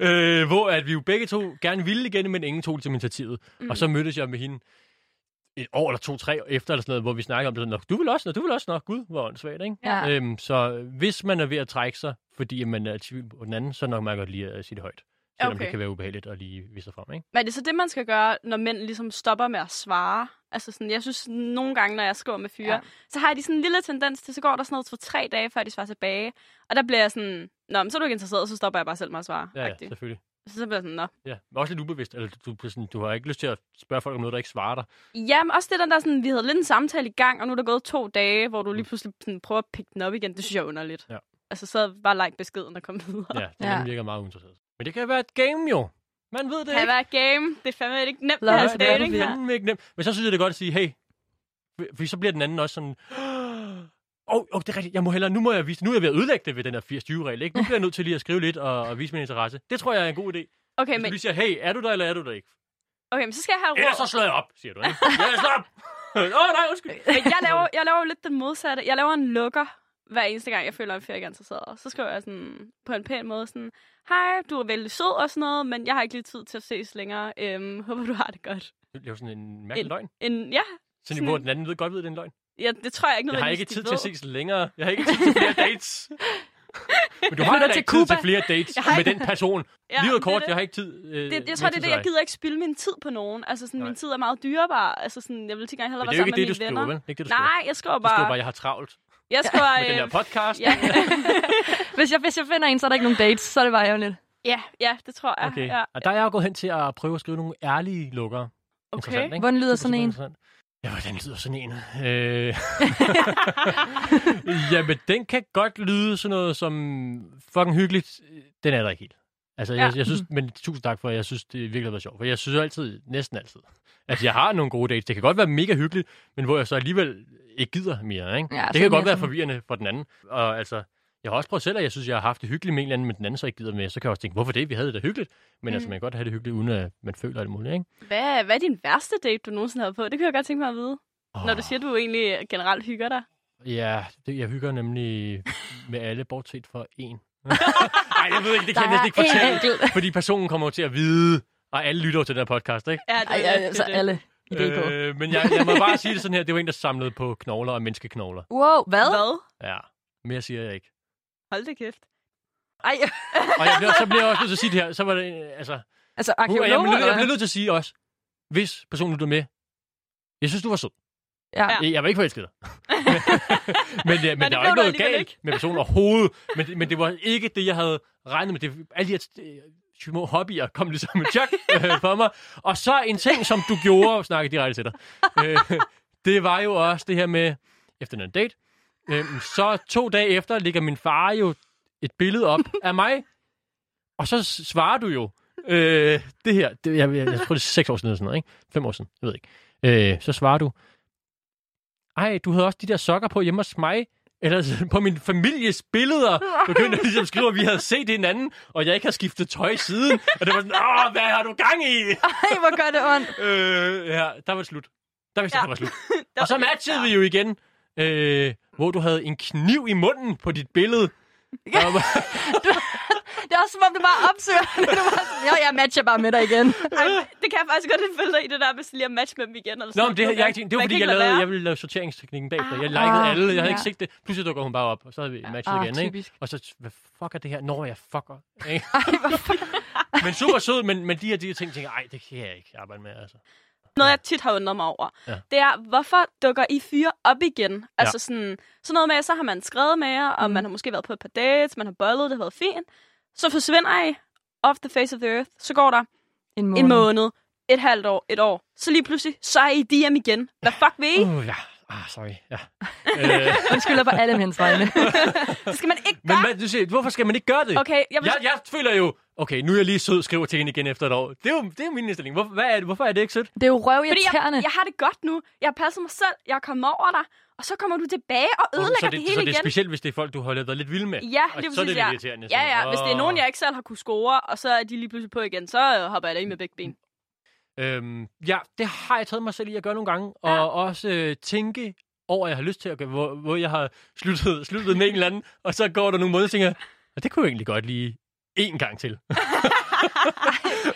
øh, hvor at vi jo begge to gerne ville igen, men ingen tog det til initiativet. Mm. Og så mødtes jeg med hende et år eller to, tre efter, eller sådan noget, hvor vi snakkede om det. Sådan, "Nå, du vil også, nå, du vil også, nå, gud, hvor åndssvagt, ikke? Ja. Øhm, så hvis man er ved at trække sig, fordi man er på den anden, så nok meget godt lige at sige det højt. Selvom Okay. det kan være ubehageligt at lige vise sig frem, ikke? Men er det så det, man skal gøre, når mænd ligesom stopper med at svare? Altså sådan, jeg synes nogle gange, når jeg skriver med fyre, Ja. ja. så har de sådan en lille tendens til, så går der sådan noget for tre dage, før de svarer tilbage. Og der bliver jeg sådan, nå, men så er du ikke interesseret, så stopper jeg bare selv med at svare. Ja, ja, selvfølgelig. så, så bliver jeg sådan, nå. Ja, men også lidt ubevidst. Eller du, sådan, du har ikke lyst til at spørge folk om noget, der ikke svarer dig. Jamen også det der, der sådan, vi havde lidt en samtale i gang, og nu er der gået to dage, hvor du Mm. lige pludselig sådan, prøver at pikke den op igen. Det synes jeg er underligt. Ja. Altså så bare like beskeden og kom videre. Ja, det Ja. ja. virker meget uinteresseret. Men det kan være et game jo. Man ved det Det kan ikke. være et game. Det er fandme ikke nemt Lad det er fandme ikke nemt. Men så synes jeg, det er godt at sige, hey, fordi så bliver den anden også sådan, åh, oh, oh, det er rigtigt, jeg må hellere, nu må jeg vise, nu er jeg ved at ødelægge det ved den her 80-20-regel, ikke? Nu bliver jeg nødt til lige at skrive lidt og, og vise min interesse. Det tror jeg er en god idé. Okay, Hvis men, du lige siger, hey, er du der, eller er du der ikke? okay, men så skal jeg have Ellers så råd. slår jeg op, siger du, ikke? Ja, slå op! Åh, oh, nej, undskyld. Men jeg laver, jeg laver jo lidt den modsatte. Jeg laver en lukker hver eneste gang, jeg føler, at fyr ikke er interesseret. Så skriver jeg sådan på en pæn måde sådan, hej, du er vældig sød og sådan noget, men jeg har ikke lige tid til at ses længere. Øhm, håber, du har det godt. Du laver sådan en mærkelig En- løgn. En, ja, Sådan, hvor den anden ved godt ved, det er en løgn. ja, det tror jeg ikke Jeg har ikke tid til at ses længere. Jeg har ikke tid til flere dates. Men du har da ikke tid til Cuba. flere dates Jeg med den person. Ja, Livet er det kort, det. jeg har ikke tid. Øh, Det, jeg mere tror, det er det, jeg gider ikke spilde min tid på nogen. Altså, sådan, Nej. min tid er meget dyrebar. Altså, sådan, jeg vil til gengæld hellere Men være det er jo ikke sammen det, du med mine skriver, venner. vel? Det er ikke det, du skriver. Nej, jeg skriver Du skriver bare... bare, jeg har travlt Jeg skriver... med den øh, podcast. ja, Hvis jeg, hvis jeg finder en, så er der ikke nogen dates, så er det bare ærgerligt. ja, ja, det tror jeg. Okay. Ja. Og der er jeg jo gået hen til at prøve at skrive nogle ærlige lukker. Interessant, ikke? Hvordan lyder sådan en? Ja, hvordan lyder sådan en? Øh... Jamen, den kan godt lyde sådan noget som fucking hyggeligt. Den er der ikke helt. Altså, jeg, Ja. jeg synes, men tusind tak for, jeg synes, det virkelig har været sjovt. For jeg synes altid, næsten altid, at jeg har nogle gode dates. Det kan godt være mega hyggeligt, men hvor jeg så alligevel ikke gider mere, ikke? Ja, det kan godt være sådan- forvirrende for den anden. Og altså, jeg har også prøvet selv, at jeg synes, jeg har haft det hyggeligt med en eller anden, men den anden så ikke gider med. Så kan jeg også tænke, hvorfor det? Vi havde det da hyggeligt. Men mm. altså, man kan godt have det hyggeligt, uden at man føler alt muligt, ikke? Hvad, hvad er din værste date, du nogensinde har været på? Det kunne jeg godt tænke mig at vide. Oh. Når du siger, at du egentlig generelt hygger dig. Ja, det, jeg hygger nemlig med alle, bortset for en. Nej, jeg ved ikke, det kan jeg næsten ikke fortælle. enkelt. Fordi personen kommer til at vide, og alle lytter til den her podcast, ikke? Ja, det, Ej, det, ja, det, så det. alle idé på. Øh, men jeg, jeg må bare sige det sådan her, det var en, der samlede på knogler og menneskeknogler. Wow, hvad? Hvad? Ja, mere siger jeg ikke. Hold da kæft. Ej, Og jeg bliver, så bliver jeg også nødt til at sige det her, så var det, øh, altså... altså Nu, jeg, jeg, jeg eller bliver nødt til at sige også, hvis personen lytter med, jeg synes, du var sød. Ja. Ja. Jeg, var ikke forelsket dig. men, men, men, det der var ikke noget galt ikke. med personen overhovedet. Men, men det var ikke det, jeg havde regnet med. Det, alle de her øh, små hobbyer kom ligesom med chok øh, for mig. Og så en ting, som du gjorde, snakke direkte til dig, øh, det var jo også det her med, efter en date, øh, så to dage efter ligger min far jo et billede op af mig, og så svarer du jo, øh, det her, det, jeg, jeg, jeg tror det er seks år siden eller sådan noget, ikke? Fem år siden, jeg ved ikke. Øh, så svarer du, ej, du havde også de der sokker på hjemme hos mig, eller på min families billeder, begyndte at ligesom skrive, at vi havde set hinanden, og jeg ikke har skiftet tøj siden. Og det var sådan, åh, hvad har du gang i? Ej, hvor gør det ondt. Øh, ja, der var det slut. Der vidste jeg, Ja. der var slut. Og så matchede vi jo igen, øh, hvor du havde en kniv i munden på dit billede. Der var, Det er også som om, du bare opsøger. du bare sådan, jo, jeg matcher bare med dig igen. Ej, det kan jeg faktisk godt følge dig i det der med lige at matche med dem igen. Eller Nå, sådan men det, noget. jeg, det var fordi, jeg, lavede, jeg ville lave sorteringsteknikken bagefter. Jeg Ah, likede alle, jeg havde ja. ikke set det. Pludselig dukker hun bare op, og så havde vi matchet Ah, igen. Ikke? Og så, hvad fuck er det her? Når jeg fucker. Ikke? Ej, men super sød, men, men de her, de her ting, tænker jeg, ej, det kan jeg ikke arbejde med, altså. Noget, Ja. jeg tit har undret mig over, Ja. det er, hvorfor dukker I fyre op igen? Altså sådan, sådan noget med, så har man skrevet med jer, og Mm. man har måske været på et par dates, man har bollet, det har været fint. Så forsvinder I off the face of the earth. Så går der En måned. en måned, et halvt år, et år. Så lige pludselig, så er I DM igen. Hvad fuck vil I? Uh, ja. Ah, sorry. Ja. øh, Undskylder på alle mænds vegne. Det skal man ikke men gøre. man, du siger, hvorfor skal man ikke gøre det? Okay, jeg vil... Jeg, jeg føler jo, okay, nu er jeg lige sød, skriver til hende igen efter et år. Det er jo, det er jo min indstilling. Hvor, hvad er det, hvorfor er det ikke sødt? Det er jo Fordi jeg, røvirriterende. jeg har det godt nu. Jeg har passet mig selv. Jeg er kommet over dig. Og så kommer du tilbage og ødelægger så det, det, hele så det er igen. specielt, hvis det er folk, du har været lidt vild med. Ja, og lige så er det lidt ja. irriterende. Ja, ja. sådan, Hvis det er nogen, jeg ikke selv har kunne score, og så er de lige pludselig på igen, så hopper jeg da i med begge ben. Øhm, ja, det har jeg taget mig selv i at gøre nogle gange. Og Ja. også øh, tænke over, at jeg har lyst til at gøre, hvor, hvor jeg har sluttet, sluttet med en eller anden, og så går der nogle måneder, og tænker, jeg, "Og det kunne jeg egentlig godt lige en gang til.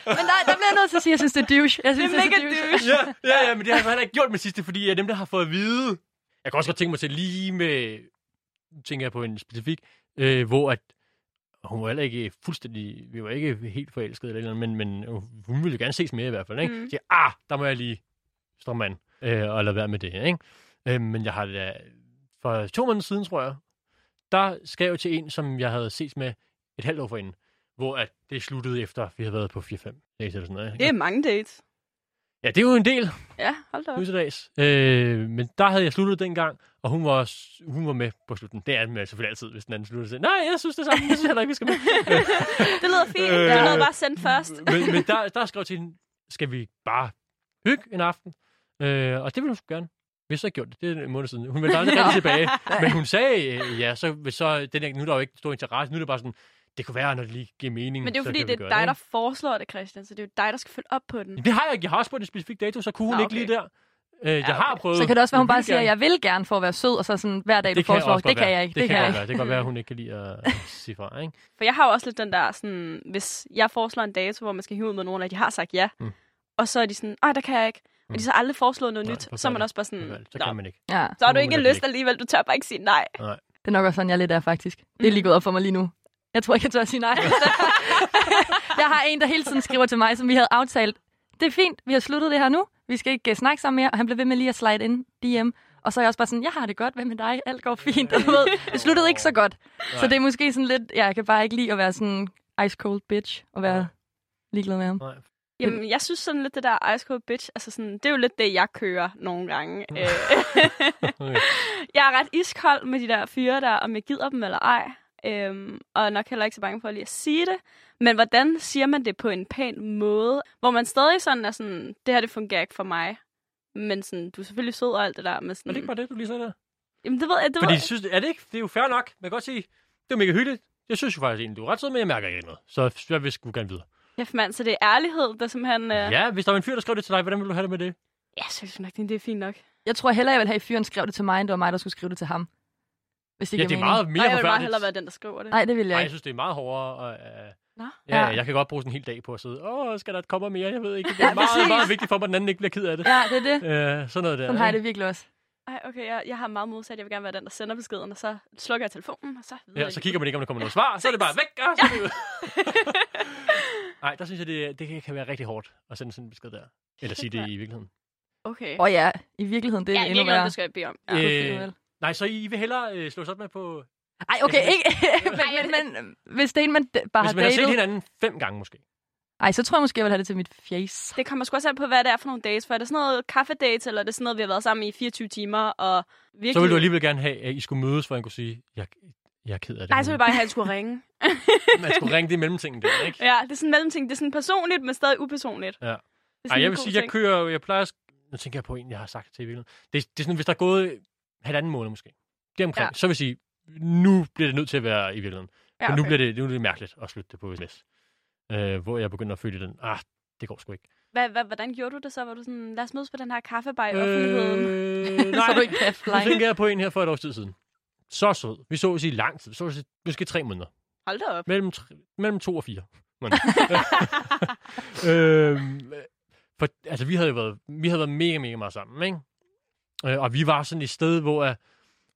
Men der, der bliver jeg nødt til at sige, at jeg synes, det er douche. Jeg synes, Det er mega douche. ja, ja, ja, men det har jeg heller ikke gjort med sidste, fordi jeg er dem, der har fået at vide. Jeg kan også godt tænke mig til lige med, tænker jeg på en specifik, øh, hvor at hun var heller ikke fuldstændig, vi var ikke helt forelskede eller noget, men, men hun ville gerne ses mere i hvert fald, ikke? Mm. Så jeg, ah, der må jeg lige stå mand øh, og lade være med det, ikke? Øh, men jeg har da, for to måneder siden, tror jeg, der skrev jeg til en, som jeg havde set med et halvt år forinden, hvor at det sluttede efter, vi havde været på 4-5 dages eller sådan noget. Det er mange dates. Ja, det er jo en del Ja, hold da op. nu til dags. Øh, men der havde jeg sluttet dengang, og hun var, hun var med på slutten. Det er den selvfølgelig altid, hvis den anden slutter. Nej, jeg synes det samme. Jeg synes heller ikke, vi skal med. Det lyder fint. Øh, Det er noget bare sendt først. men men der, der skrev til hende, skal vi bare hygge en aften? Øh, og det ville hun gerne. Vi har så gjort det. Det er en måned siden. Hun ville aldrig rigtig tilbage. Men hun sagde, øh, ja, så, hvis så den er, nu er der jo ikke stor interesse. Nu er det bare sådan, det kunne være, når det lige giver mening. Men det er jo fordi, det er dig, der ikke? foreslår det, Christian. Så det er jo dig, der skal følge op på den. Det har jeg ikke. Jeg har også på en specifik dato, så kunne hun Nå, ikke okay. lige der. Øh, jeg har okay. prøvet. Så kan det også være, hun bare siger, gerne. jeg vil gerne for at være sød, og så sådan hver dag, du det foreslår, det kan være. jeg ikke. Det, kan jeg godt ikke. være. Det kan godt være, at hun ikke kan lide at sige fra, ikke? For jeg har jo også lidt den der, sådan, hvis jeg foreslår en dato, hvor man skal hive ud med nogen, og de har sagt ja, Mm. og så er de sådan, nej, der kan jeg ikke. Og de så aldrig foreslået noget Nej, nyt, så er man også bare sådan, Så kan man ikke. Ja, så har du ikke lyst ikke. alligevel, du tør bare ikke sige nej. det er nok også sådan, jeg lidt er faktisk. Det er Mm. lige gået op for mig lige nu. Jeg tror ikke, jeg tør at sige nej. jeg har en, der hele tiden skriver til mig, som vi havde aftalt. Det er fint, vi har sluttet det her nu. Vi skal ikke uh, snakke sammen mere. Og han blev ved med lige at slide ind DM. Og så er jeg også bare sådan, jeg har det godt, hvad med dig? Alt går fint. Og du ved, det sluttede ikke så godt. Så det er måske sådan lidt, ja, jeg kan bare ikke lide at være sådan ice cold bitch og være ligeglad med ham. Nej. Jamen, jeg synes sådan lidt det der ice cold bitch, altså sådan, det er jo lidt det, jeg kører nogle gange. Øh, jeg er ret iskold med de der fyre der, om jeg gider dem eller ej. Øhm, og er nok heller ikke så bange for lige at sige det. Men hvordan siger man det på en pæn måde, hvor man stadig sådan er sådan, det her det fungerer ikke for mig. Men sådan, du er selvfølgelig sød og alt det der. Men sådan, Er det ikke bare det, du lige sagde der? Jamen, det ved jeg, det ved Fordi jeg. synes, er det ikke? Det er jo fair nok. Man kan godt sige, det er mega hyggeligt. Jeg synes jo faktisk egentlig, du er ret sød, men jeg mærker ikke noget. Så jeg vil sgu gerne videre. Ja, mand, så det er ærlighed, der simpelthen... Øh... Ja, Ja, hvis der var en fyr, der skrev det til dig, hvordan ville du have det med det? jeg synes nok, det er fint nok. Jeg tror hellere, jeg vil have, at fyren skrev det til mig, end det var mig, der skulle skrive det til ham. Hvis det Ja, det er mening. meget mere Nej, jeg vil bare forfærdeligt. hellere være den, der skriver det. Nej, det vil jeg Nej, jeg ikke. synes, det er meget hårdere. Og, uh, Nå. ja, Ja. jeg kan godt bruge sådan en hel dag på at sidde. Åh, skal der komme mere? Jeg ved ikke. Det Ja, er meget, præcis. meget vigtigt for mig, at den anden ikke bliver ked af det. Ja, det er det. Uh, sådan noget der. Sådan har jeg ikke? det virkelig også. Ej, okay, jeg, jeg har meget modsat. Jeg vil gerne være den, der sender beskeden, og så slukker jeg telefonen, og så videre. Ja, så kigger man ikke, om der kommer noget svar. Så er det bare væk, og så det ud. Nej, der synes jeg, det, det kan være rigtig hårdt at sende sådan en besked der. Eller sige det i virkeligheden. Okay. Og ja, i virkeligheden, det er ja, endnu værre. det skal jeg bede om. Ja. Øh. Nej, så I vil hellere øh, slå sådan med på... Ej, okay, ikke. men, men, men, hvis det er en, man bare Hvis har man har set datet... hinanden fem gange måske. Ej, så tror jeg måske, jeg vil have det til mit face. Det kommer sgu også an på, hvad det er for nogle dates. For er det sådan noget kaffedates, eller er det sådan noget, vi har været sammen i 24 timer, og virkelig... Så ville du alligevel gerne have, at I skulle mødes, for at han kunne sige, jeg, jeg er ked af det. Nej, så vil jeg bare have, at han skulle ringe. Man skulle ringe det i mellemtingen der, ikke? ja, det er sådan en mellemting. Det er sådan personligt, men stadig upersonligt. Ja. Er Ej, jeg vil sige, jeg ting. kører, jeg plejer, nu tænker jeg på en, jeg har sagt til i virkeligheden. Det, det er sådan, hvis der er gået halvanden måned måske, det omkring, Ja. så vil jeg sige, nu bliver det nødt til at være i virkeligheden. Ja, For nu okay. bliver det, nu er det mærkeligt at slutte det på sms. Øh, hvor jeg begynder at føle den, ah, det går sgu ikke. Hvad, hvad, hvordan gjorde du det så? Var du sådan, lad os mødes på den her kaffebar i offentligheden? Øh, så nej, du ikke nu tænker jeg på en her for et års tid siden. Så sød. Vi så os i lang tid. Vi så os i måske tre måneder. Hold da op. Mellem, tre, mellem to og fire. Øhm, for, altså, vi havde jo været, vi havde været mega, mega meget sammen, ikke? Øh, og vi var sådan et sted, hvor uh,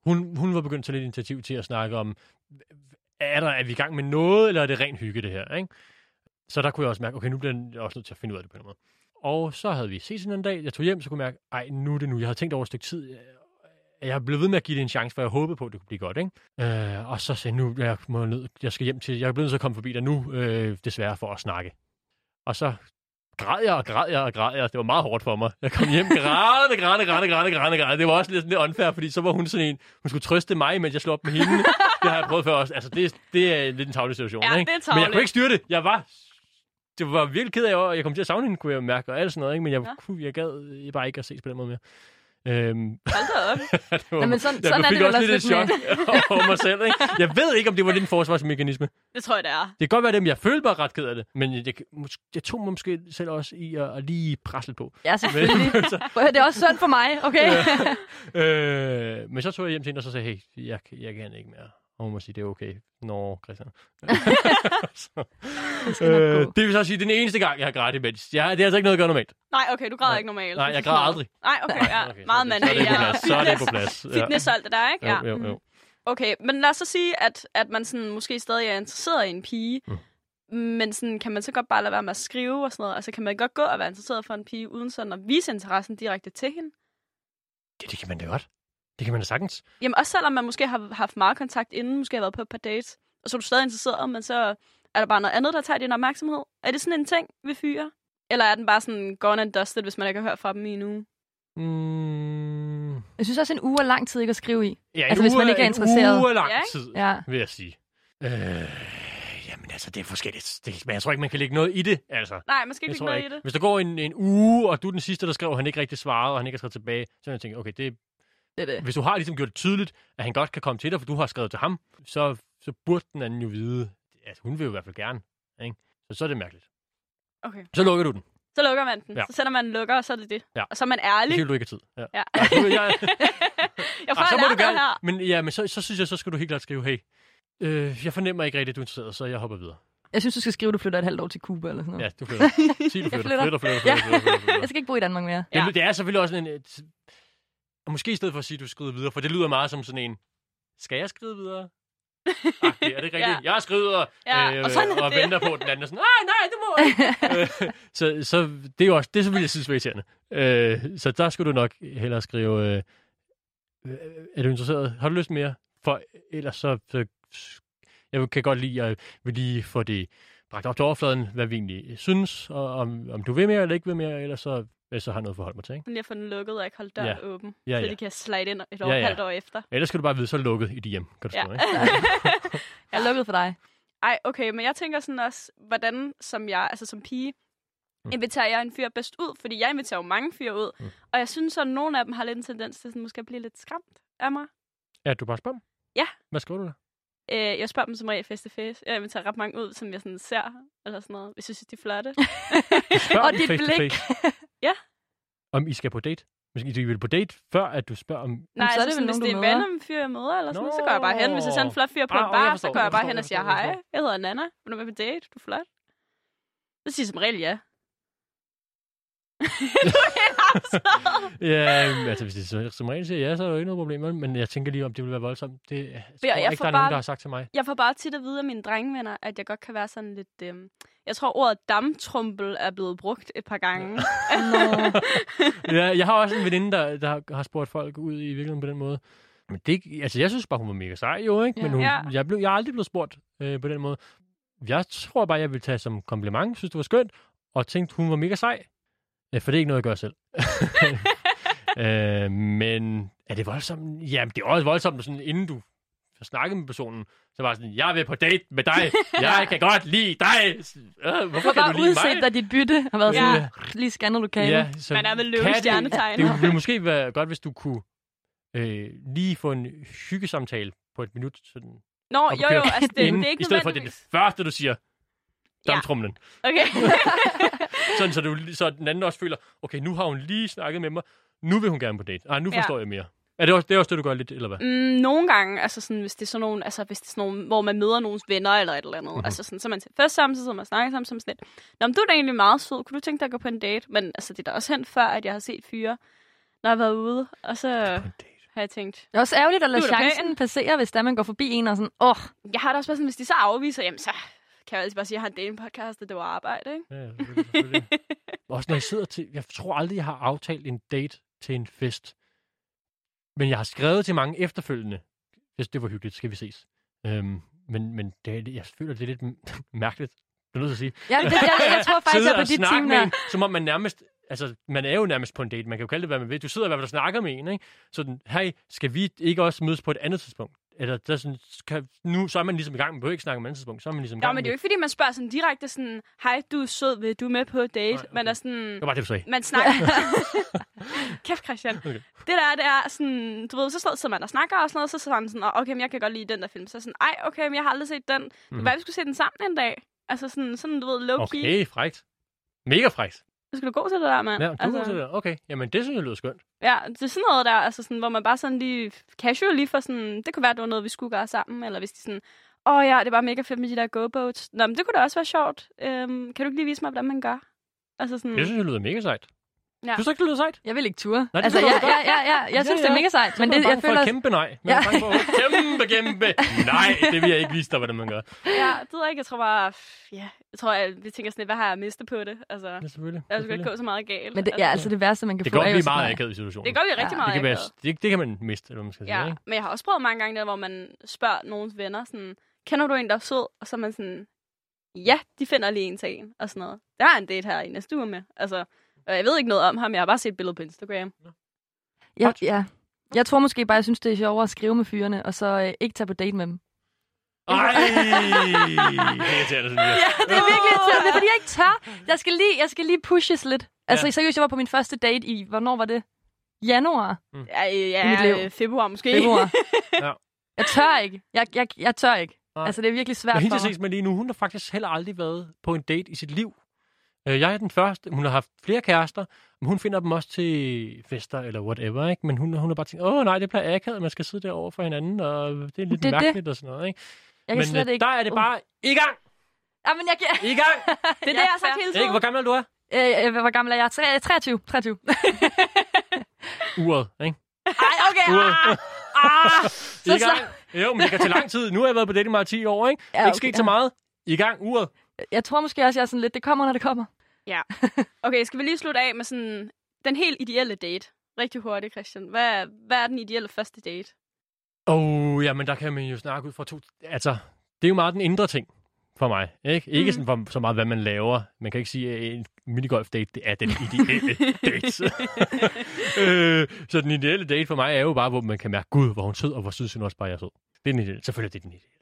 hun, hun var begyndt at tage lidt initiativ til at snakke om, er, der, er vi i gang med noget, eller er det ren hygge, det her, ikke? Så der kunne jeg også mærke, okay, nu bliver jeg også nødt til at finde ud af det på en måde. Og så havde vi set en dag. Jeg tog hjem, så kunne jeg mærke, ej, nu er det nu. Jeg havde tænkt over et stykke tid. Øh, jeg blev ved med at give det en chance, for jeg håbede på, at det kunne blive godt. Ikke? Øh, og så sagde jeg, nu jeg, må nød, jeg skal hjem til, jeg er blevet nødt til at komme forbi dig nu, øh, desværre for at snakke. Og så græd jeg og græd jeg og græd jeg. Det var meget hårdt for mig. Jeg kom hjem grædende, grædende, grædende, grædende, grædende, grædende. Det var også lidt, sådan lidt unfair, fordi så var hun sådan en, hun skulle trøste mig, mens jeg slog op med hende. det har jeg prøvet før også. Altså, det, det er lidt en tavlig situation. Ja, ikke? det er Men jeg kunne ikke styre det. Jeg var det var virkelig ked af, og jeg kom til at savne hende, kunne jeg mærke, og alt sådan noget, ikke? men jeg, Ja. jeg gad bare ikke at ses på den måde mere. Øhm, Hold da op. det var, Nå, men sådan- jeg sådan er fik det også lidt et også chok over mig selv. Ikke? Jeg ved ikke, om det var lidt en forsvarsmekanisme. Det tror jeg, det er. Det kan godt være det, men jeg følte mig ret ked af det. Men jeg, jeg, jeg tog mig måske selv også i at, at lige presse lidt på. Ja, selvfølgelig. Det er også synd for mig, okay? Øh, men så tog jeg hjem til hende, og så sagde jeg, hey, jeg, jeg kan ikke mere. Og hun må sige, det er okay. Nå, Christian. så, Det øh, det vil så sige, den eneste gang, jeg har grædt imens. Jeg, det er altså ikke noget, jeg gør normalt. Nej, okay, du græder Nej. ikke normalt. Nej, jeg græder aldrig. Nej, okay, ja. Okay, meget mandligt. Så er det på ja. plads. Så er det på plads. Ja. Fitness og alt det der, ikke? Ja. Jo, jo, jo. Okay, men lad os så sige, at, at man sådan måske stadig er interesseret i en pige, Mm. men sådan, kan man så godt bare lade være med at skrive og sådan noget? Altså, kan man godt gå og være interesseret for en pige, uden sådan at vise interessen direkte til hende? Det, det kan man da godt. Det kan man da sagtens. Jamen, også selvom man måske har haft meget kontakt inden, måske har været på et par dates, og så er du stadig interesseret, men så er der bare noget andet, der tager din opmærksomhed. Er det sådan en ting ved fyre? Eller er den bare sådan gone and dusted, hvis man ikke har hørt fra dem i en uge? Mm, Jeg synes også, en uge er lang tid ikke at skrive i. ja, en Altså, hvis man uge ikke er en interesseret. uge er lang ikke? tid, Ja. vil jeg sige. Øh, jamen altså, det er forskelligt. Det, men jeg tror ikke, man kan lægge noget i det, altså. Nej, man skal ikke tror lægge ikke. noget i det. Hvis der går en, en uge, og du er den sidste, der skrev, og han ikke rigtig svarede, og han ikke har skrevet tilbage, så vil jeg tænke, okay, det, Det er det. hvis du har ligesom gjort det tydeligt, at han godt kan komme til dig, for du har skrevet til ham, så, så burde den anden jo vide, at hun vil jo i hvert fald gerne. Ikke? Så, så er det mærkeligt. Okay. Så lukker du den. Så lukker man den. Ja. Så sender man lukker, og så er det det. Ja. Og så er man Det ærlig. vil du ikke have tid. Ja. Ja. Ja, du, jeg, Jeg får Ah, så må du gerne. her. Men ja, men så, så synes jeg, så skal du helt klart skrive, hey, øh, jeg fornemmer ikke rigtigt, at du er interesseret, så jeg hopper videre. Jeg synes, du skal skrive, at du flytter et halvt år til Cuba eller sådan noget. Ja, du flytter. Sig, du Jeg flytter. flytter. Flytter, flytter, flytter, Ja. flytter, flytter, flytter. Jeg skal ikke bo i Danmark mere. Ja. Ja. Det er selvfølgelig også en... Et, og måske i stedet for at sige, at du skriver videre, for det lyder meget som sådan en, skal jeg skrive videre? Ah, det er det rigtigt? Ja. Jeg skriver Ja, øh, og sådan og det. venter på, den anden er sådan, nej, nej, du må. Øh, så, så det er jo også, det vil jeg synes er irriterende. Øh, så der skulle du nok hellere skrive, øh, øh, er du interesseret? Har du lyst mere? For ellers så, så jeg kan godt lide, at jeg vil lige få det bragt op til overfladen, hvad vi egentlig synes, og om, om du vil mere eller ikke vil mere, ellers så, så har jeg noget at forholde mig til. Ikke? Lige at få den lukket og ikke holde døren Ja. åben. Ja, Så ja. de kan slide ind et år, Ja, ja. halvt år efter. Ellers skal du bare vide, så er lukket i dit hjem, kan du Ja. skrive, ikke? Jeg er lukket for dig. Ej, okay, men jeg tænker sådan også, hvordan som jeg, altså som pige, Mm. inviterer jeg en fyr bedst ud, fordi jeg inviterer jo mange fyre ud, Mm. og jeg synes, at nogle af dem har lidt en tendens til sådan, måske at blive lidt skræmt af mig. Ja, du bare spørger? Ja. Hvad skriver du der? Øh, jeg spørger dem som regel face to face. Jeg inviterer ret mange ud, som jeg sådan ser, eller sådan noget, hvis jeg synes, de er flotte. Og dit face blik. face. Ja. Om I skal på date? Måske I vil på date, før at du spørger om... Nej, så er det vel hvis det er en random fyr, jeg møder, eller sådan noget, så Nå. går jeg bare hen. Hvis jeg ser en flot fyr på Ah, en bar, jeg så forstår, går jeg jeg bare forstår, hen og siger, forstår, jeg hej, forstår. jeg hedder Nana, vil du med på date? Du er flot. Så siger jeg som regel ja. du er helt afslaget. Ja, altså hvis det så- som regel siger ja, så er der jo ikke noget problem. Men jeg tænker lige, om det vil være voldsomt. Det jeg tror jeg ikke, får der er bare- nogen, der har sagt til mig. Jeg får bare tit at vide af mine drengevenner, at jeg godt kan være sådan lidt... Øhm, jeg tror, ordet damtrumpel er blevet brugt et par gange. Ja, jeg har også en veninde, der, der har- spurgt folk ud i virkeligheden på den måde. Men det, altså, jeg synes bare, hun var mega sej, jo, ikke? Men hun, Ja. jeg, blev, jeg er aldrig blevet spurgt øh, på den måde. Jeg tror bare, jeg ville tage som kompliment, synes det var skønt, og tænkte, hun var mega sej. For det er ikke noget, jeg gør selv. øh, men er det voldsomt? Jamen, det er også voldsomt, sådan, inden du har snakket med personen, så var sådan, jeg vil på date med dig. Jeg kan godt lide dig. Øh, hvorfor har kan du lide udset dig dit bytte og været Ja. sådan, lige scannet lokalet. Ja, så Man er vel løve det- stjernetegn. Det ville måske være godt, hvis du kunne øh, lige få en hyggesamtale på et minut. Sådan, Nå, jo jo, altså det, det er ikke I stedet for det, det første, du siger. Ja. Damtrumlen. Okay. Sådan, så, du, så den anden også føler, okay, nu har hun lige snakket med mig. Nu vil hun gerne på date. Ah, nu Ja. forstår jeg mere. Er det også det, er også det du gør lidt, eller hvad? Mm, nogle gange, altså sådan, hvis det er sådan nogle, altså hvis det er sådan nogle, hvor man møder nogens venner eller et eller andet, Mhm. mm-hmm. altså sådan, så man til fest sammen, så sidder man og snakker sammen, som sådan lidt. Nå, men du er da egentlig meget sød, kunne du tænke dig at gå på en date? Men altså, det er da også hent før, at jeg har set fyre, når jeg har været ude, og så har jeg tænkt, Det er også ærgerligt at lade er chancen passere, hvis der man går forbi en og sådan, åh, oh, jeg har da også været sådan, hvis de så afviser, jamen så kan jeg altid bare sige, at jeg har en dating-podcast, og det var arbejde, ikke? Ja, selvfølgelig, selvfølgelig. Også når jeg sidder til... Jeg tror aldrig, jeg har aftalt en date til en fest. Men jeg har skrevet til mange efterfølgende. Hvis det var hyggeligt, skal vi ses. Øhm, men men det, jeg føler, det er lidt mærkeligt. Det er nødt til at sige. Ja, det, jeg, jeg tror faktisk, er på dit team med der. en, som om man nærmest... Altså, man er jo nærmest på en date. Man kan jo kalde det, hvad man vil. Du sidder i hvert fald og snakker med en, ikke? Sådan, hey, skal vi ikke også mødes på et andet tidspunkt? Eller der er sådan, skal, nu så er man ligesom i gang. Man behøver ikke snakke om et andet tidspunkt. Så er man ligesom i Ja, gang men det er jo ikke, fordi man spørger sådan direkte sådan, hej, du er sød, vil du med på date? Nej, okay. Man er sådan, Det var bare det, du sagde. man snakker... Kæft, Christian. Okay. Det der, det er sådan, du ved, så sidder man og snakker og sådan noget, så er man sådan, "Åh, okay, men jeg kan godt lide den der film. Så sådan, ej, okay, men jeg har aldrig set den. Mm. Mhm. Hvad, vi skulle se den sammen en dag? Altså sådan, sådan du ved, low-key. Okay. Okay, frækt. Mega frækt. Skal du gå til det der, mand? Ja, du altså, altså... det der. Okay, jamen det synes jeg lyder skønt. Ja, det er sådan noget der, altså sådan, hvor man bare sådan lige casual lige for sådan, det kunne være, det var noget, vi skulle gøre sammen, eller hvis de sådan, åh oh, ja, det var mega fedt med de der go-boats. Nå, men det kunne da også være sjovt. Øhm, kan du ikke lige vise mig, hvordan man gør? Altså sådan, Det synes jeg lyder mega sejt. Ja. Synes du ikke, det lyder sejt? Jeg vil ikke ture. Nej, det altså, jeg, jeg jeg, jeg, jeg, synes, Ja, det er mega sejt. Men Men det, jeg jeg for føler... et kæmpe nej. Men Ja. jeg er bange for kæmpe, kæmpe nej. Det vil jeg ikke vise dig, hvordan man gør. ja, det ved jeg ikke. Jeg tror bare, ja, jeg tror, jeg, vi tænker sådan, lidt, hvad har jeg mistet på det? Altså, Ja, selvfølgelig. jeg skulle ikke gå så meget galt. Men det, ja, altså det værste, man kan Det få, kan godt jo blive sådan meget akavet i situationen. det gør vi rigtig Ja, meget det kan, være, det, det kan man miste, eller man skal Ja, sige. Ikke? men jeg har også prøvet mange gange der, hvor man spørger nogens venner, sådan, kender du en, der er sød? Og så er man sådan, ja, de finder lige en til en, og sådan noget. Der er en date her i næste uge med. Altså, og jeg ved ikke noget om ham, jeg har bare set et billede på Instagram. Ja, ja. Jeg tror måske bare, jeg synes, det er sjovere at skrive med fyrene, og så øh, ikke tage på date med dem. Ej, det er irriterende, sådan Ja, det er virkelig irriterende, fordi jeg ikke tør. Jeg skal lige, jeg skal lige pushes lidt. Altså Ja. seriøst, jeg var på min første date i, hvornår var det? Januar? Ja, I mit ja liv. februar måske. Februar. Ja. Jeg tør ikke. Jeg, jeg, jeg tør ikke. Nej. Altså, det er virkelig svært Men hende, for jeg mig. ses med lige nu, hun har faktisk heller aldrig været på en date i sit liv. Øh, Jeg er den første. Hun har haft flere kærester, men hun finder dem også til fester eller whatever, ikke? Men hun, hun har bare tænkt, åh nej, det bliver akavet, man skal sidde der over for hinanden, og det er lidt Det er det. mærkeligt og sådan noget, ikke? Jeg Men slet øh, ikke. der er det Uh. bare i gang! Ja, men jeg kan... I gang! Det er det, jeg har sagt hele Ikke? tiden. Hvor gammel er du er? Øh, øh, hvor gammel er jeg? Tre- 23. 23. Uret, ikke? Ej, okay. Uret. Ah, I så gang. slap. Jo, men det kan tage lang tid. Nu har jeg været på dating meget 10 år, ikke? Ja, Ikke okay, sket så meget. I gang, uret. Jeg tror måske også, jeg er sådan lidt, det kommer, når det kommer. Okay, skal vi lige slutte af med sådan den helt ideelle date? Rigtig hurtigt, Christian. Hvad, hvad er den ideelle første date? Åh, oh, jamen der kan man jo snakke ud fra to... Altså, det er jo meget den indre ting for mig. Ikke, ikke Mhm. sådan for, så meget, hvad man laver. Man kan ikke sige, at en minigolf-date det er den ideelle date. øh, så den ideelle date for mig er jo bare, hvor man kan mærke, gud, hvor hun er sød, og hvor synes hun også bare, jeg er sød. Det er den ideelle. Selvfølgelig det er den ideelle.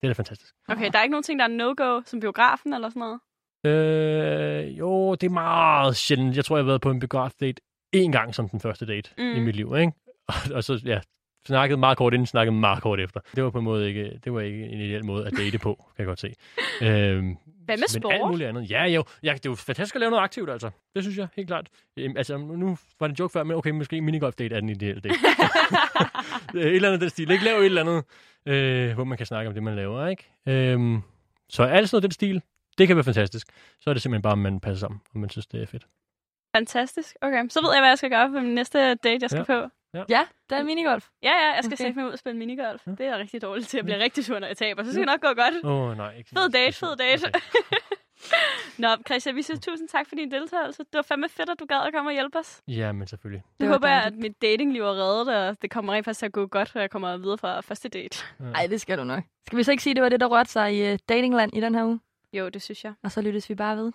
Det er da fantastisk. Okay, der er ikke nogen ting, der er no-go, som biografen eller sådan noget? Øh, jo, det er meget sjældent. Jeg tror, jeg har været på en biograf-date én gang som den første date mm. i mit liv. Ikke? Og, og så, ja, snakkede meget kort inden, snakkede meget kort efter. Det var på en måde ikke, det var ikke en ideel måde at date på, kan jeg godt se. Øhm, Hvad med Men alt sport? muligt andet. Ja, jo. Ja, det er jo fantastisk at lave noget aktivt, altså. Det synes jeg, helt klart. Øhm, altså, nu var det en joke før, men okay, måske minigolf-date er den ideelle date. et eller andet den stil. Ikke lave et eller andet, øh, hvor man kan snakke om det, man laver, ikke? Øhm, så alt sådan noget den stil, det kan være fantastisk. Så er det simpelthen bare, om man passer sammen, og man synes, det er fedt. Fantastisk. Okay, så ved jeg, hvad jeg skal gøre på min næste date, jeg skal Ja. på. Ja, det er minigolf. Ja, ja, jeg skal Okay. sætte mig ud og spille minigolf. Ja. Det er rigtig dårligt til. Jeg bliver rigtig sur, når jeg taber. Så skal det nok gå godt. Åh, oh, nej. Ikke Fed date, fed date. Okay. Nå, Christian, vi siger tusind tak for din deltagelse. Det var fandme fedt, at du gad at komme og hjælpe os. Ja, men selvfølgelig. Det, Det håber jeg, at mit datingliv er reddet, og det kommer rent faktisk til at gå godt, og jeg kommer videre fra første date. Nej, det skal du nok. Skal vi så ikke sige, det var det, der rørte sig i uh, datingland i den her uge? Jo, det synes jeg. Og så lyttes vi bare ved